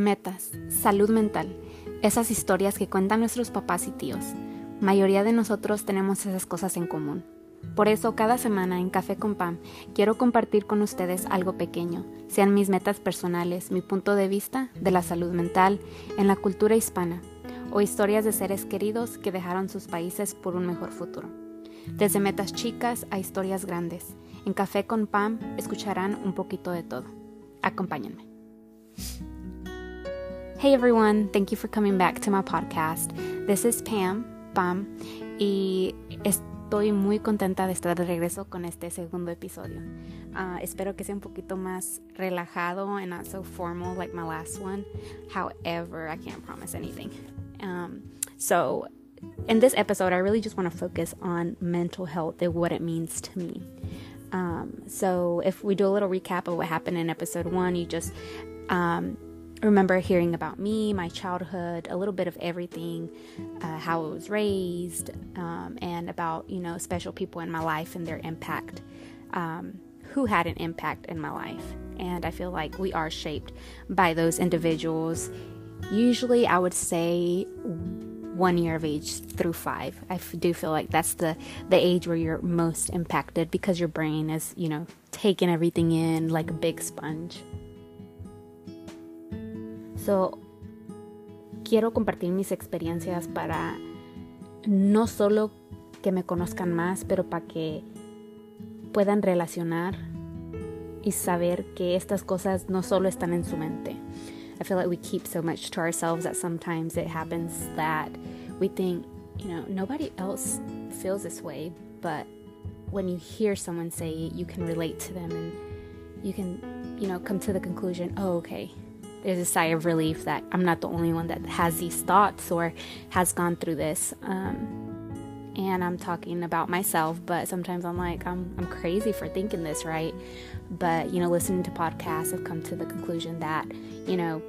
metas, salud mental, esas historias que cuentan nuestros papás y tíos. Mayoría de nosotros tenemos esas cosas en común. Por eso cada semana en Café con Pam quiero compartir con ustedes algo pequeño, sean mis metas personales, mi punto de vista de la salud mental en la cultura hispana o historias de seres queridos que dejaron sus países por un mejor futuro. Desde metas chicas a historias grandes, en Café con Pam escucharán un poquito de todo. Acompáñenme. Hey everyone, thank you for coming back to my podcast. This is Pam, Pam, y estoy muy contenta de estar de regreso con este segundo episodio. Uh, espero que sea un poquito más relajado and not so formal like my last one. However, I can't promise anything. Um, so, in this episode, I really just want to focus on mental health and what it means to me. Um, so, if we do a little recap of what happened in episode one, you just um, remember hearing about me, my childhood, a little bit of everything, uh, how I was raised, um, and about you know special people in my life and their impact, um, who had an impact in my life. And I feel like we are shaped by those individuals. Usually, I would say one year of age through five. I do feel like that's the the age where you're most impacted because your brain is you know taking everything in like a big sponge. So, quiero compartir mis experiencias para no solo que me conozcan más, pero para que puedan relacionar y saber que estas cosas no solo están en su mente. I feel like we keep so much to ourselves that sometimes it happens that we think, you know, nobody else feels this way, but when you hear someone say it, you can relate to them and you can, you know, come to the conclusion, oh, okay, there's a sigh of relief that I'm not the only one that has these thoughts or has gone through this. Um, and I'm talking about myself, but sometimes I'm like, I'm, I'm crazy for thinking this, right? But, you know, listening to podcasts, I've come to the conclusion that, you know,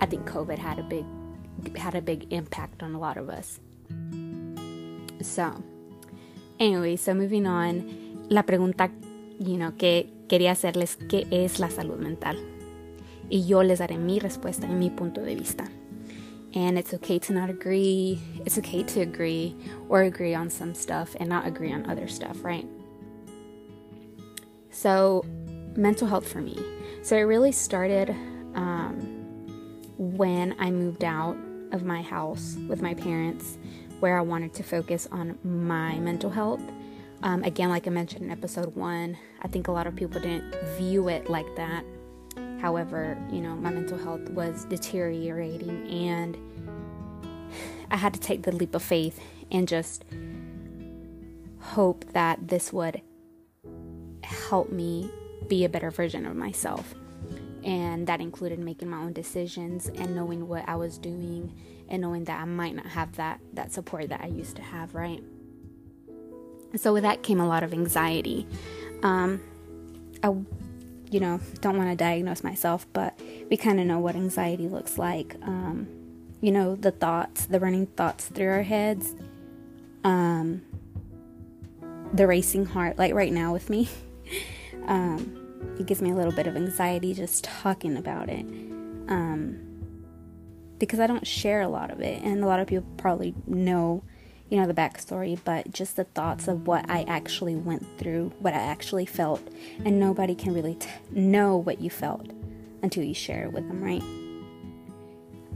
I think COVID had a big had a big impact on a lot of us. So, anyway, so moving on, la pregunta, you know, que quería hacerles, ¿qué es la salud mental? Y yo les daré mi respuesta y mi punto de vista. And it's okay to not agree. It's okay to agree or agree on some stuff and not agree on other stuff, right? So, mental health for me. So, it really started um, when I moved out of my house with my parents, where I wanted to focus on my mental health. Um, again, like I mentioned in episode one, I think a lot of people didn't view it like that However, you know, my mental health was deteriorating and I had to take the leap of faith and just hope that this would help me be a better version of myself. And that included making my own decisions and knowing what I was doing and knowing that I might not have that that support that I used to have, right? So with that came a lot of anxiety. Um, I you know, don't want to diagnose myself, but we kind of know what anxiety looks like. Um, you know, the thoughts, the running thoughts through our heads, um, the racing heart, like right now with me. um, it gives me a little bit of anxiety just talking about it. Um, because I don't share a lot of it, and a lot of people probably know you know, the backstory, but just the thoughts of what I actually went through, what I actually felt. And nobody can really t- know what you felt until you share it with them, right?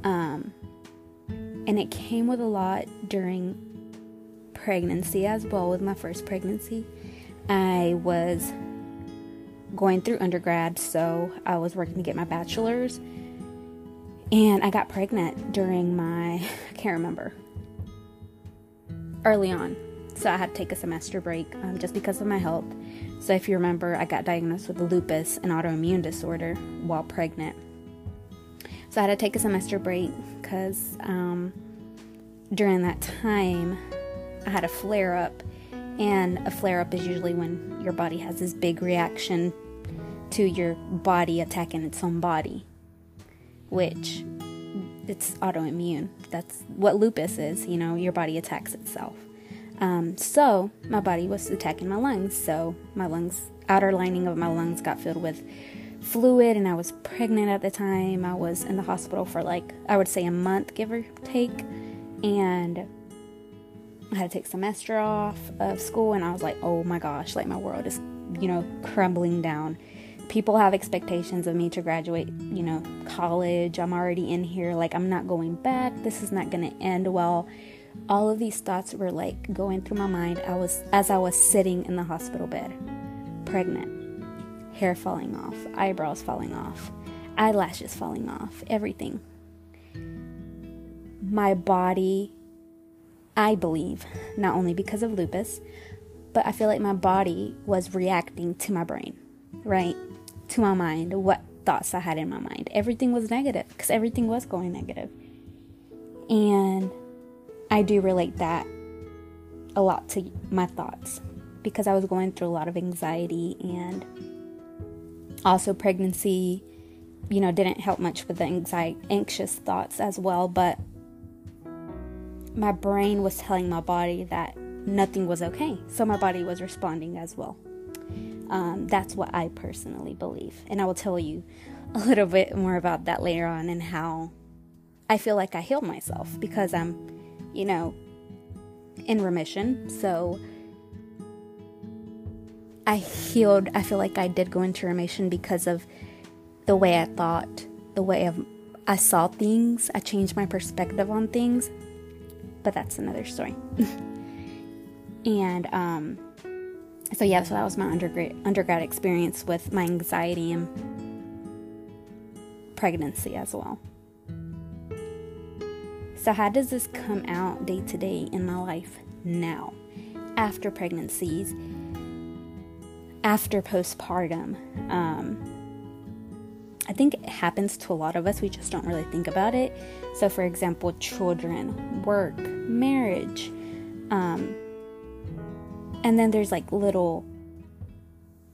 Um, and it came with a lot during pregnancy as well, with my first pregnancy. I was going through undergrad, so I was working to get my bachelor's. And I got pregnant during my, I can't remember, early on. So I had to take a semester break um, just because of my health. So if you remember, I got diagnosed with lupus, an autoimmune disorder, while pregnant. So I had to take a semester break because um, during that time I had a flare up. And a flare up is usually when your body has this big reaction to your body attacking its own body, which it's autoimmune. That's what lupus is, you know, your body attacks itself. Um, so my body was attacking my lungs. So my lungs, outer lining of my lungs got filled with fluid and I was pregnant at the time. I was in the hospital for like, I would say a month, give or take. And I had to take semester off of school and I was like, oh my gosh, like my world is, you know, crumbling down. People have expectations of me to graduate, you know, college. I'm already in here. Like, I'm not going back. This is not going to end well. All of these thoughts were like going through my mind. I was, as I was sitting in the hospital bed, pregnant, hair falling off, eyebrows falling off, eyelashes falling off, everything. My body I believe, not only because of lupus, but I feel like my body was reacting to my brain, right? To my mind, what thoughts I had in my mind. Everything was negative because everything was going negative. And I do relate that a lot to my thoughts because I was going through a lot of anxiety and also pregnancy, you know, didn't help much with the anxiety, anxious thoughts as well, but my brain was telling my body that nothing was okay. So my body was responding as well. Um, that's what I personally believe. And I will tell you a little bit more about that later on and how I feel like I healed myself because I'm, you know, in remission. So I healed. I feel like I did go into remission because of the way I thought, the way of I saw things. I changed my perspective on things but that's another story. and um, so yeah, so that was my undergrad undergrad experience with my anxiety and pregnancy as well. So how does this come out day to day in my life now, after pregnancies, after postpartum? Um, I think it happens to a lot of us, we just don't really think about it. So, for example, children, work, marriage, um, and then there's like little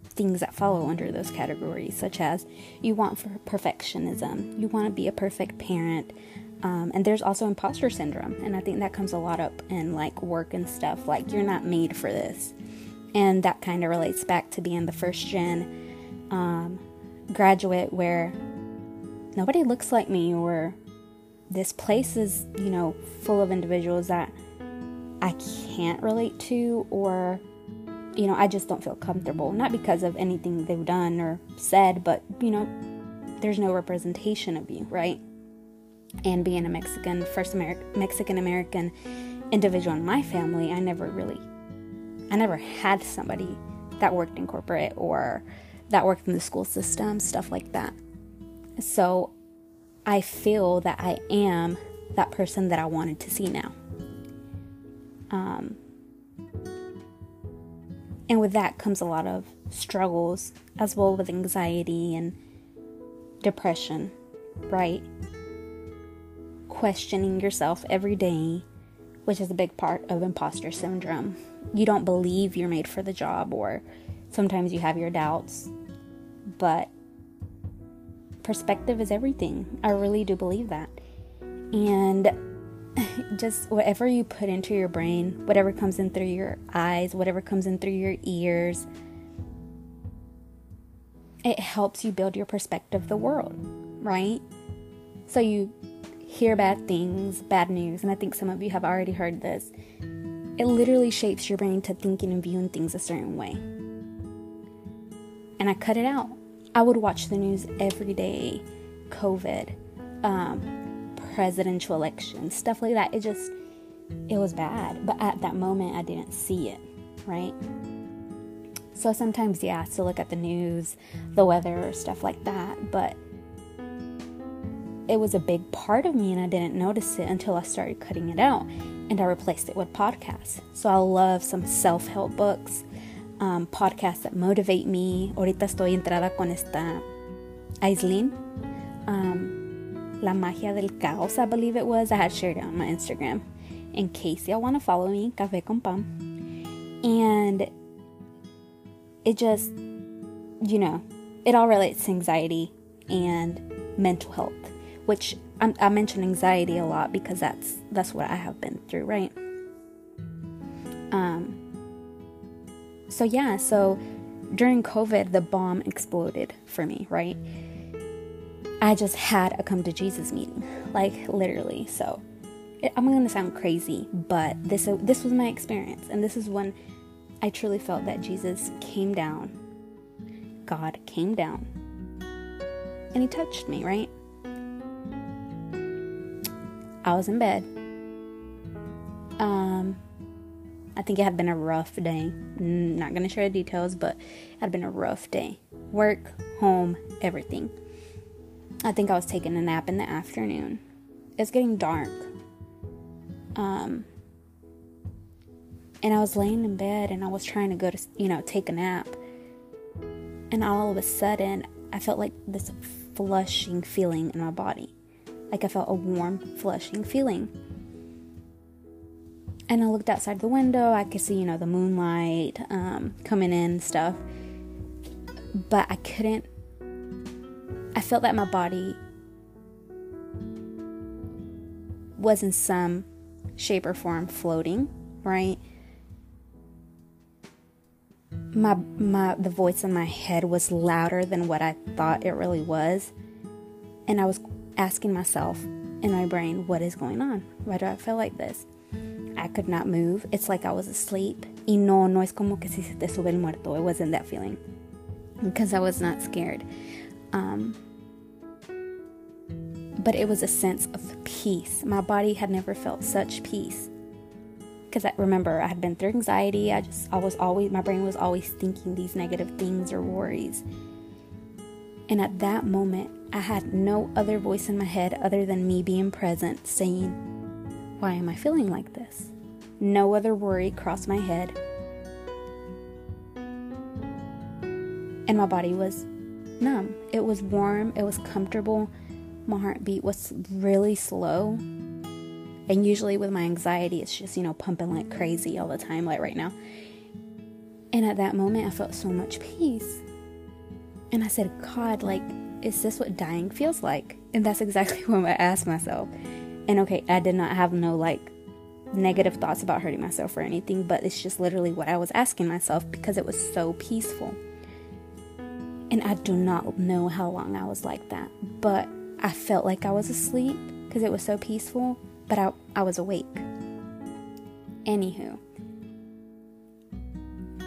things that follow under those categories, such as you want for perfectionism, you want to be a perfect parent, um, and there's also imposter syndrome, and I think that comes a lot up in like work and stuff. Like you're not made for this, and that kind of relates back to being the first gen um, graduate where nobody looks like me or this place is, you know, full of individuals that I can't relate to or you know, I just don't feel comfortable. Not because of anything they've done or said, but you know, there's no representation of you, right? And being a Mexican, first Ameri- Mexican American individual in my family, I never really I never had somebody that worked in corporate or that worked in the school system, stuff like that. So I feel that I am that person that I wanted to see now. Um, and with that comes a lot of struggles as well with anxiety and depression, right? Questioning yourself every day, which is a big part of imposter syndrome. You don't believe you're made for the job, or sometimes you have your doubts but perspective is everything. I really do believe that. And just whatever you put into your brain, whatever comes in through your eyes, whatever comes in through your ears, it helps you build your perspective of the world, right? So you hear bad things, bad news, and I think some of you have already heard this. It literally shapes your brain to thinking and viewing things a certain way. And I cut it out. I would watch the news every day, COVID, um, presidential election, stuff like that. It just, it was bad. But at that moment, I didn't see it, right? So sometimes, yeah, I still look at the news, the weather, stuff like that. But it was a big part of me, and I didn't notice it until I started cutting it out. And I replaced it with podcasts. So I love some self help books um, podcasts that motivate me. Ahorita estoy entrada con esta Aislinn, um, La Magia del Caos, I believe it was. I had shared it on my Instagram. In case y'all want to follow me, Café con Pam. And it just, you know, it all relates to anxiety and mental health, which I'm, I mention anxiety a lot because that's that's what I have been through, right? Um, so yeah, so during COVID, the bomb exploded for me, right? I just had a come to Jesus meeting, like literally. So I'm gonna sound crazy, but this this was my experience, and this is when I truly felt that Jesus came down. God came down, and He touched me. Right? I was in bed. Um, I think it had been a rough day. Not gonna share the details, but it had been a rough day. Work, home, everything. I think I was taking a nap in the afternoon. It's getting dark. Um, and I was laying in bed and I was trying to go to, you know, take a nap. And all of a sudden, I felt like this flushing feeling in my body. Like I felt a warm, flushing feeling. And I looked outside the window. I could see, you know, the moonlight um, coming in and stuff. But I couldn't felt that my body was in some shape or form floating, right? My my the voice in my head was louder than what I thought it really was. And I was asking myself in my brain, what is going on? Why do I feel like this? I could not move. It's like I was asleep. Y no, no es como que si se te sube el muerto. It wasn't that feeling. Because I was not scared. Um, but it was a sense of peace. My body had never felt such peace. Because I remember I had been through anxiety. I just, I was always, my brain was always thinking these negative things or worries. And at that moment, I had no other voice in my head other than me being present saying, Why am I feeling like this? No other worry crossed my head. And my body was numb. It was warm, it was comfortable, my heartbeat was really slow. And usually with my anxiety, it's just, you know, pumping like crazy all the time, like right now. And at that moment, I felt so much peace. And I said, God, like, is this what dying feels like? And that's exactly what I asked myself. And okay, I did not have no like negative thoughts about hurting myself or anything, but it's just literally what I was asking myself because it was so peaceful. And I do not know how long I was like that, but I felt like I was asleep because it was so peaceful, but I, I was awake. Anywho,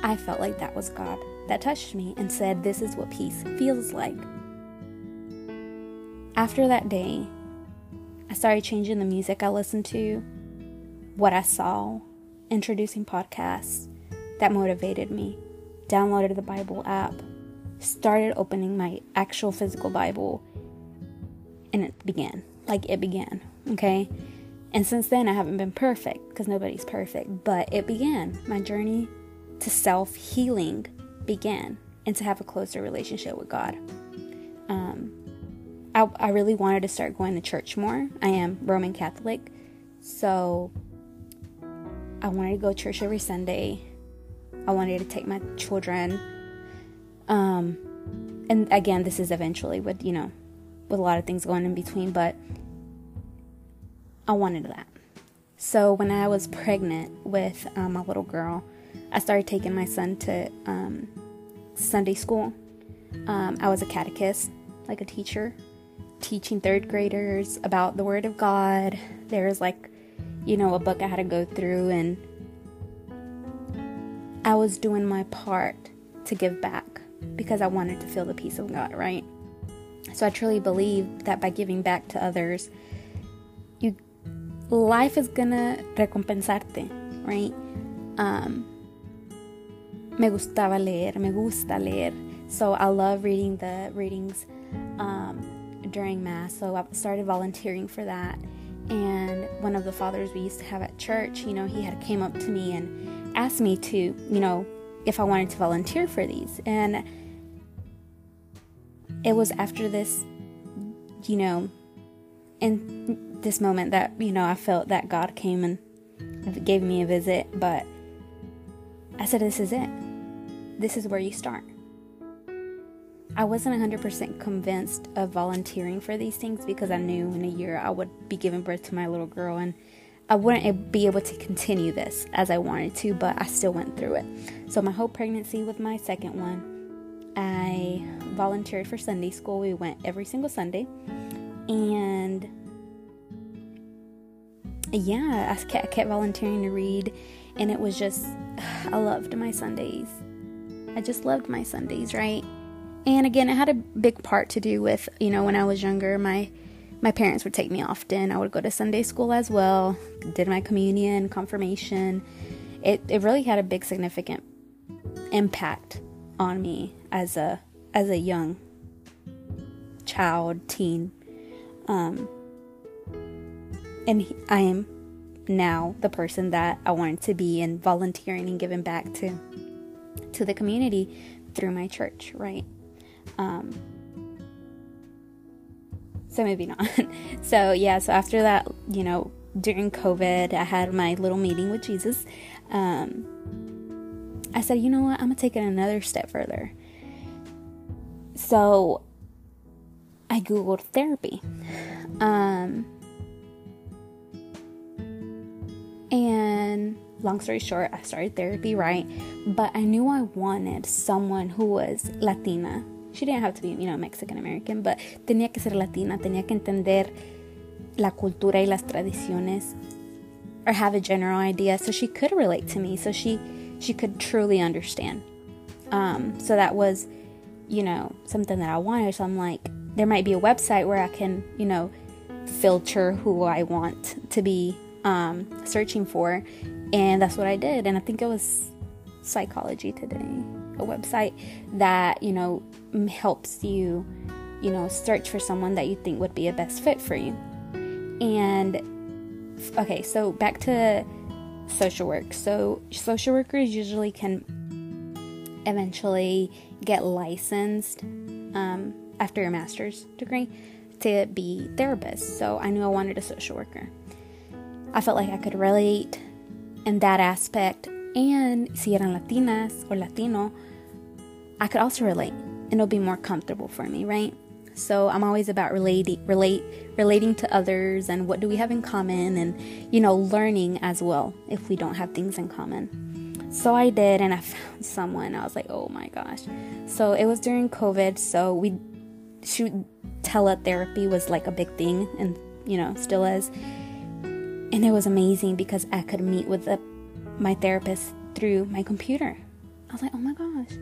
I felt like that was God that touched me and said, This is what peace feels like. After that day, I started changing the music I listened to, what I saw, introducing podcasts that motivated me, downloaded the Bible app, started opening my actual physical Bible and it began. Like it began, okay? And since then, I haven't been perfect because nobody's perfect, but it began. My journey to self healing began and to have a closer relationship with God. Um, I, I really wanted to start going to church more. I am Roman Catholic, so I wanted to go to church every Sunday. I wanted to take my children. Um, and again, this is eventually with, you know, with a lot of things going in between, but I wanted that. So when I was pregnant with um, my little girl, I started taking my son to um, Sunday school. Um, I was a catechist, like a teacher, teaching third graders about the Word of God. There was like, you know, a book I had to go through, and I was doing my part to give back because I wanted to feel the peace of God, right? So I truly believe that by giving back to others, you life is gonna recompensarte, right? Um, me gustaba leer, me gusta leer. So I love reading the readings um, during Mass. So I started volunteering for that. And one of the fathers we used to have at church, you know, he had came up to me and asked me to, you know, if I wanted to volunteer for these. And it was after this, you know, in this moment that, you know, I felt that God came and gave me a visit, but I said, This is it. This is where you start. I wasn't 100% convinced of volunteering for these things because I knew in a year I would be giving birth to my little girl and I wouldn't be able to continue this as I wanted to, but I still went through it. So, my whole pregnancy with my second one, I volunteered for Sunday school. We went every single Sunday. And yeah, I kept, volunteering to read. And it was just, I loved my Sundays. I just loved my Sundays, right? And again, it had a big part to do with, you know, when I was younger, my my parents would take me often. I would go to Sunday school as well, did my communion, confirmation. It it really had a big significant impact on me as a as a young child, teen. Um and I am now the person that I wanted to be and volunteering and giving back to to the community through my church, right? Um so maybe not. so yeah, so after that, you know, during COVID, I had my little meeting with Jesus. Um, I said, you know what, I'm gonna take it another step further. So I googled therapy. Um, and long story short, I started therapy, right? But I knew I wanted someone who was Latina she didn't have to be, you know, Mexican American, but tenía que ser latina, tenía que entender la cultura y las tradiciones or have a general idea so she could relate to me, so she she could truly understand. Um, so that was, you know, something that I wanted. So I'm like, there might be a website where I can, you know, filter who I want to be um, searching for, and that's what I did. And I think it was Psychology Today, a website that you know helps you, you know, search for someone that you think would be a best fit for you. And okay, so back to social work. So social workers usually can eventually get licensed um, after your master's degree to be therapist. So I knew I wanted a social worker. I felt like I could relate in that aspect, and si eran Latinas or Latino, I could also relate and it'll be more comfortable for me, right? So I'm always about relating relate relating to others and what do we have in common and you know learning as well if we don't have things in common. So I did and I found someone. I was like, "Oh my gosh." So it was during COVID, so we shoot teletherapy was like a big thing and you know, still is. And it was amazing because I could meet with the, my therapist through my computer. I was like, "Oh my gosh."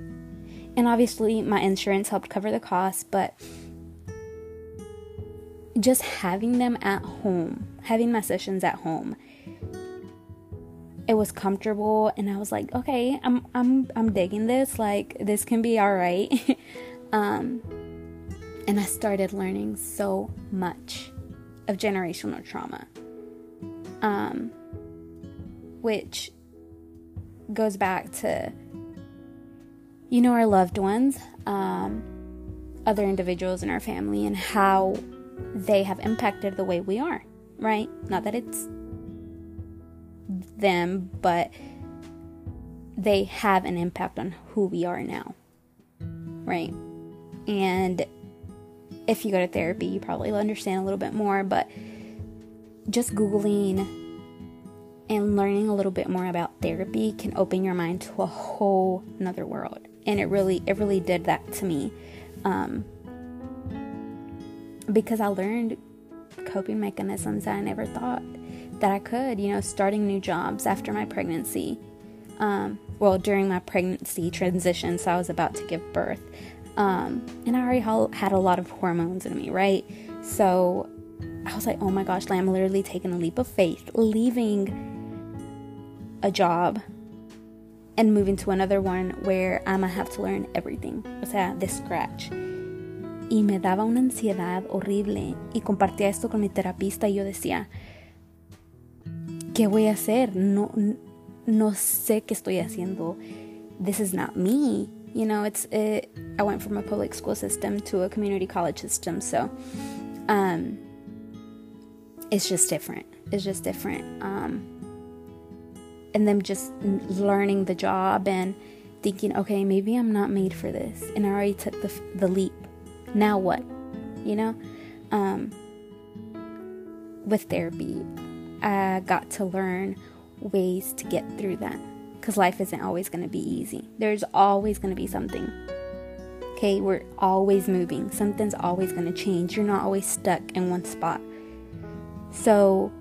And obviously, my insurance helped cover the cost, but just having them at home, having my sessions at home, it was comfortable and I was like, okay, I'm I'm I'm digging this. Like this can be all right. um and I started learning so much of generational trauma. Um which goes back to you know, our loved ones, um, other individuals in our family, and how they have impacted the way we are, right? Not that it's them, but they have an impact on who we are now, right? And if you go to therapy, you probably will understand a little bit more, but just Googling and learning a little bit more about therapy can open your mind to a whole nother world and it really it really did that to me um, because I learned coping mechanisms that I never thought that I could. You know, starting new jobs after my pregnancy. Um, well, during my pregnancy transition, so I was about to give birth, um, and I already had a lot of hormones in me, right? So I was like, oh my gosh, like I'm literally taking a leap of faith, leaving a job and moving to another one where I'm gonna have to learn everything, o sea, de scratch. Y me daba una ansiedad horrible y compartía esto con mi terapista y yo decía, ¿qué voy a hacer? No, no sé qué estoy haciendo. This is not me. You know, it's it, I went from a public school system to a community college system, so um, it's just different. It's just different. Um, and them just learning the job and thinking, okay, maybe I'm not made for this, and I already took the the leap. Now what? You know, um, with therapy, I got to learn ways to get through that because life isn't always going to be easy. There's always going to be something. Okay, we're always moving. Something's always going to change. You're not always stuck in one spot. So,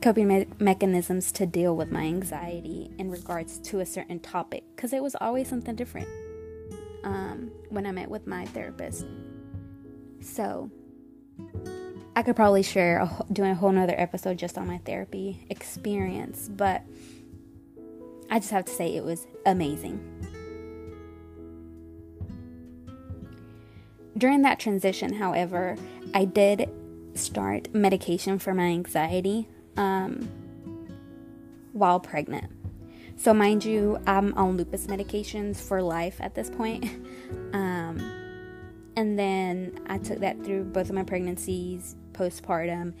coping me- mechanisms to deal with my anxiety in regards to a certain topic because it was always something different um, when I met with my therapist. So, I could probably share a, doing a whole nother episode just on my therapy experience, but I just have to say it was amazing. During that transition, however, I did start medication for my anxiety um, while pregnant. So, mind you, I'm on lupus medications for life at this point. Um, and then I took that through both of my pregnancies, postpartum.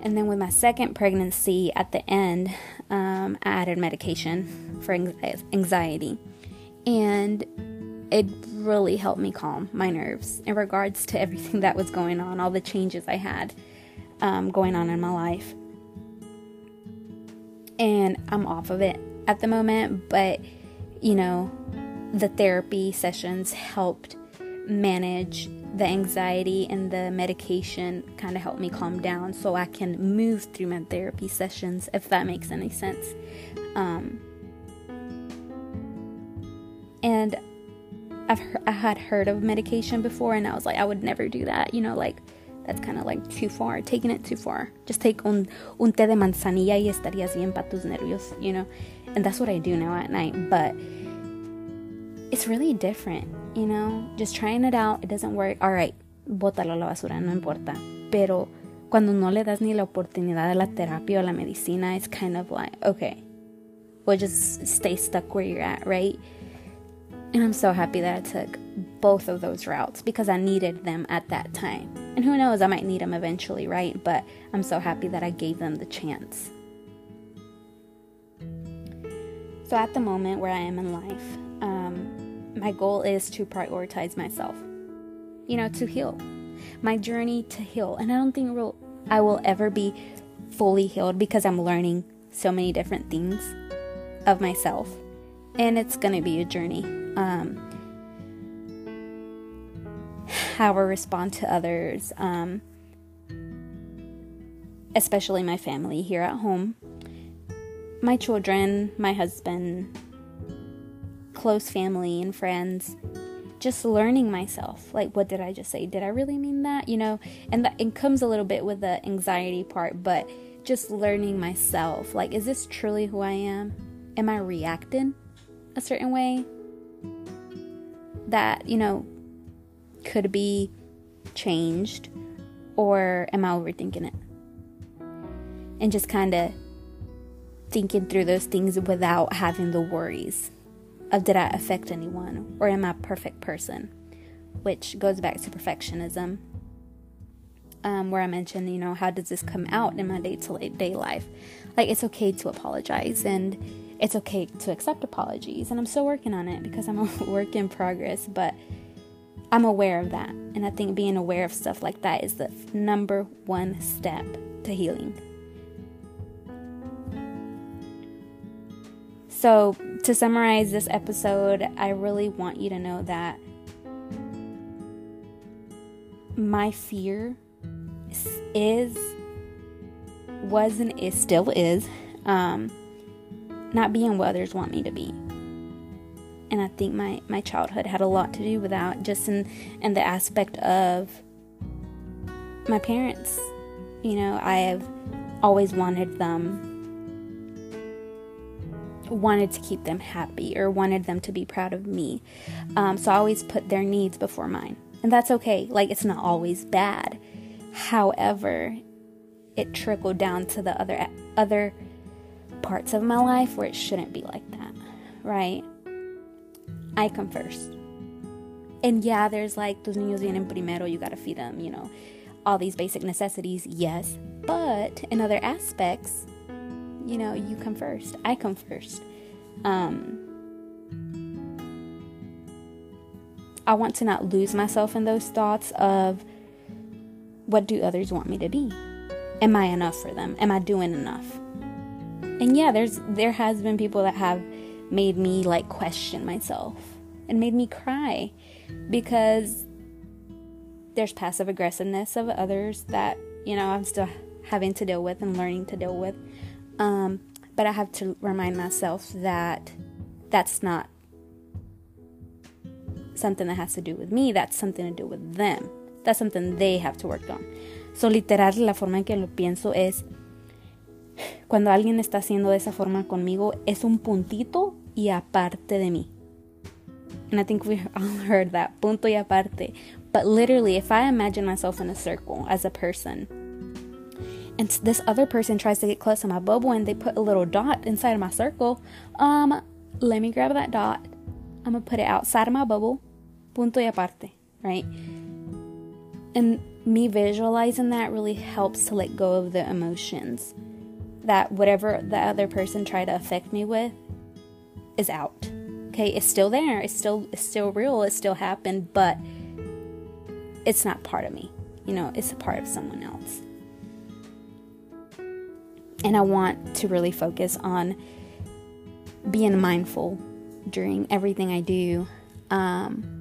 And then with my second pregnancy at the end, um, I added medication for anxiety. And it really helped me calm my nerves in regards to everything that was going on, all the changes I had um, going on in my life. And I'm off of it at the moment, but you know, the therapy sessions helped manage the anxiety and the medication kind of helped me calm down so I can move through my therapy sessions, if that makes any sense. Um, and I've I had heard of medication before, and I was like, I would never do that. You know, like that's kind of like too far, taking it too far. Just take un, un té de manzanilla y estarías bien para tus nervios, you know? And that's what I do now at night. But it's really different, you know? Just trying it out, it doesn't work. All right, bótalo a la basura, no importa. Pero cuando no le das ni la oportunidad de la terapia o la medicina, it's kind of like, okay, we'll just stay stuck where you're at, right? And I'm so happy that I took both of those routes because I needed them at that time. And who knows, I might need them eventually, right? But I'm so happy that I gave them the chance. So, at the moment where I am in life, my goal is to prioritize myself, you know, to heal. My journey to heal. And I don't think real, I will ever be fully healed because I'm learning so many different things of myself. And it's going to be a journey. Um, how I respond to others, um, especially my family here at home, my children, my husband, close family, and friends. Just learning myself. Like, what did I just say? Did I really mean that? You know, and that it comes a little bit with the anxiety part, but just learning myself. Like, is this truly who I am? Am I reacting a certain way? That, you know, could be changed, or am I overthinking it? And just kind of thinking through those things without having the worries of did I affect anyone or am I a perfect person? Which goes back to perfectionism, um, where I mentioned, you know, how does this come out in my day to day life? Like, it's okay to apologize and it's okay to accept apologies. And I'm still working on it because I'm a work in progress, but I'm aware of that. And I think being aware of stuff like that is the number one step to healing. So, to summarize this episode, I really want you to know that my fear is, was, and is still is um, not being what others want me to be. And I think my, my childhood had a lot to do with that, just in, in the aspect of my parents. You know, I have always wanted them wanted to keep them happy or wanted them to be proud of me. Um, so I always put their needs before mine. And that's okay. Like, it's not always bad. However, it trickled down to the other other parts of my life where it shouldn't be like that, right? I come first. And yeah, there's like, tus niños vienen primero, you gotta feed them, you know, all these basic necessities, yes. But in other aspects, you know, you come first. I come first. Um, I want to not lose myself in those thoughts of what do others want me to be? am I enough for them? Am I doing enough? And yeah, there's there has been people that have made me like question myself and made me cry because there's passive aggressiveness of others that, you know, I'm still having to deal with and learning to deal with. Um, but I have to remind myself that that's not something that has to do with me, that's something to do with them. That's something they have to work on. So, literal, la forma en que lo pienso es cuando alguien está haciendo de esa forma conmigo, es un puntito y aparte de mí. And I think we've all heard that, punto y aparte. But literally, if I imagine myself in a circle as a person, and this other person tries to get close to my bubble and they put a little dot inside of my circle, um, let me grab that dot. I'm gonna put it outside of my bubble, punto y aparte, right? And me visualizing that really helps to let go of the emotions that whatever the other person tried to affect me with is out. Okay, it's still there. It's still it's still real. It still happened, but it's not part of me. You know, it's a part of someone else. And I want to really focus on being mindful during everything I do. Um,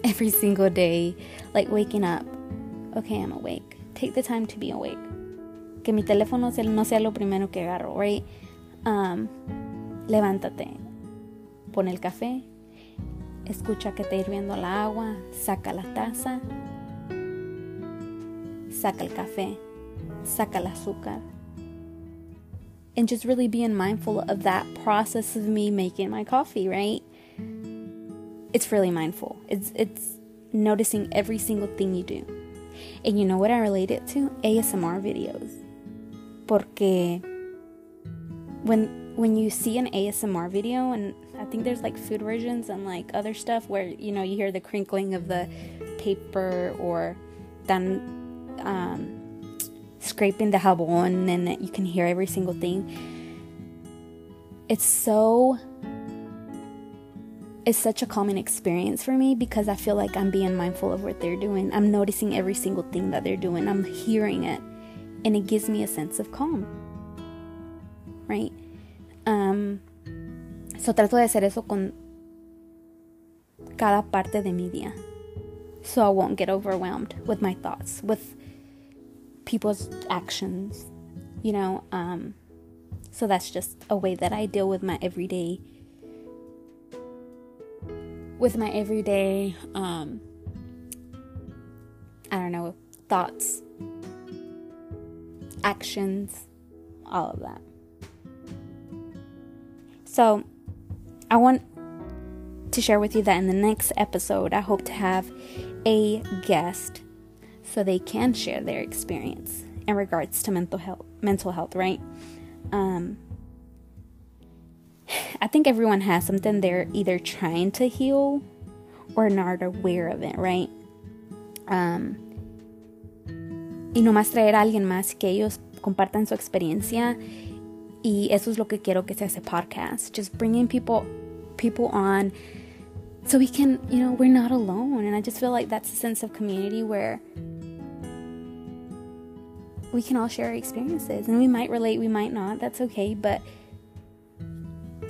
every single day, like waking up. Okay, I'm awake. Take the time to be awake. Que mi teléfono no sea lo primero que agarro, right? Um, levántate, pon el café, escucha que está hirviendo la agua, saca la taza, saca el café, saca el azúcar. And just really being mindful of that process of me making my coffee, right? it's really mindful. It's it's noticing every single thing you do. And you know what I relate it to? ASMR videos. Porque when when you see an ASMR video and I think there's like food versions and like other stuff where you know you hear the crinkling of the paper or then um, scraping the jabón and you can hear every single thing. It's so it's such a common experience for me because I feel like I'm being mindful of what they're doing. I'm noticing every single thing that they're doing. I'm hearing it and it gives me a sense of calm. Right? Um, so trato de hacer eso con cada parte de mi día. So I won't get overwhelmed with my thoughts, with people's actions, you know. Um, so that's just a way that I deal with my everyday with my everyday, um, I don't know, thoughts, actions, all of that. So, I want to share with you that in the next episode, I hope to have a guest so they can share their experience in regards to mental health, mental health, right? Um, I think everyone has something they're either trying to heal or not aware of it, right? Um, y nomás traer a alguien más que ellos compartan su experiencia y eso es lo que quiero que sea ese podcast. Just bringing people people on so we can, you know, we're not alone and I just feel like that's a sense of community where we can all share our experiences and we might relate, we might not. That's okay, but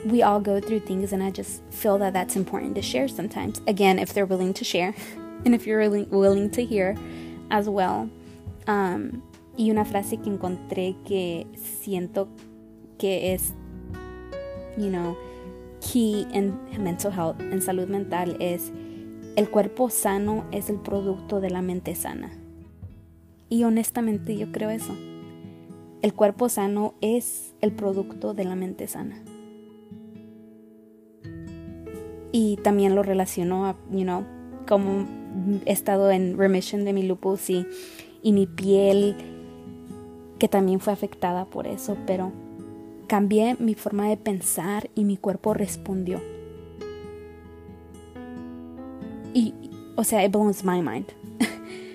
we all go through things, and I just feel that that's important to share sometimes. Again, if they're willing to share, and if you're really willing to hear as well. Um, y una frase que encontré que siento que es, you know, key in mental health, en salud mental, es el cuerpo sano es el producto de la mente sana. Y honestamente yo creo eso. El cuerpo sano es el producto de la mente sana. y también lo relaciono a, you know, como he estado en remission de mi lupus y, y mi piel que también fue afectada por eso, pero cambié mi forma de pensar y mi cuerpo respondió. Y, o sea, it blows my mind.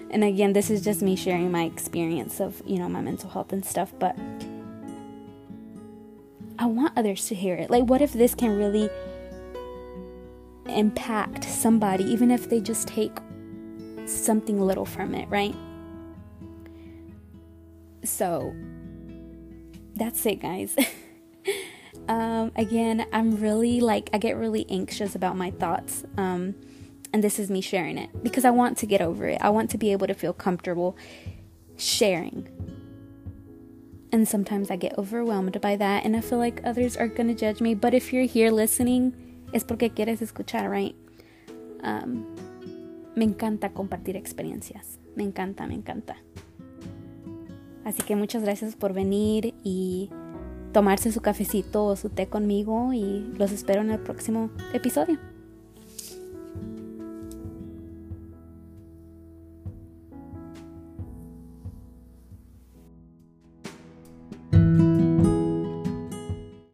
And again, this is just me sharing my experience of, you know, my mental health and stuff, but I want others to hear it. Like, what if this can really impact somebody, even if they just take something little from it, right? So that's it, guys. um, again, I'm really like, I get really anxious about my thoughts. Um, and this is me sharing it because I want to get over it. I want to be able to feel comfortable sharing. And sometimes I get overwhelmed by that, and I feel like others are going to judge me. But if you're here listening, es porque quieres escuchar, right? Um, me encanta compartir experiencias. Me encanta, me encanta. Así que muchas gracias por venir y tomarse su cafecito o su té conmigo y los espero en el próximo episodio.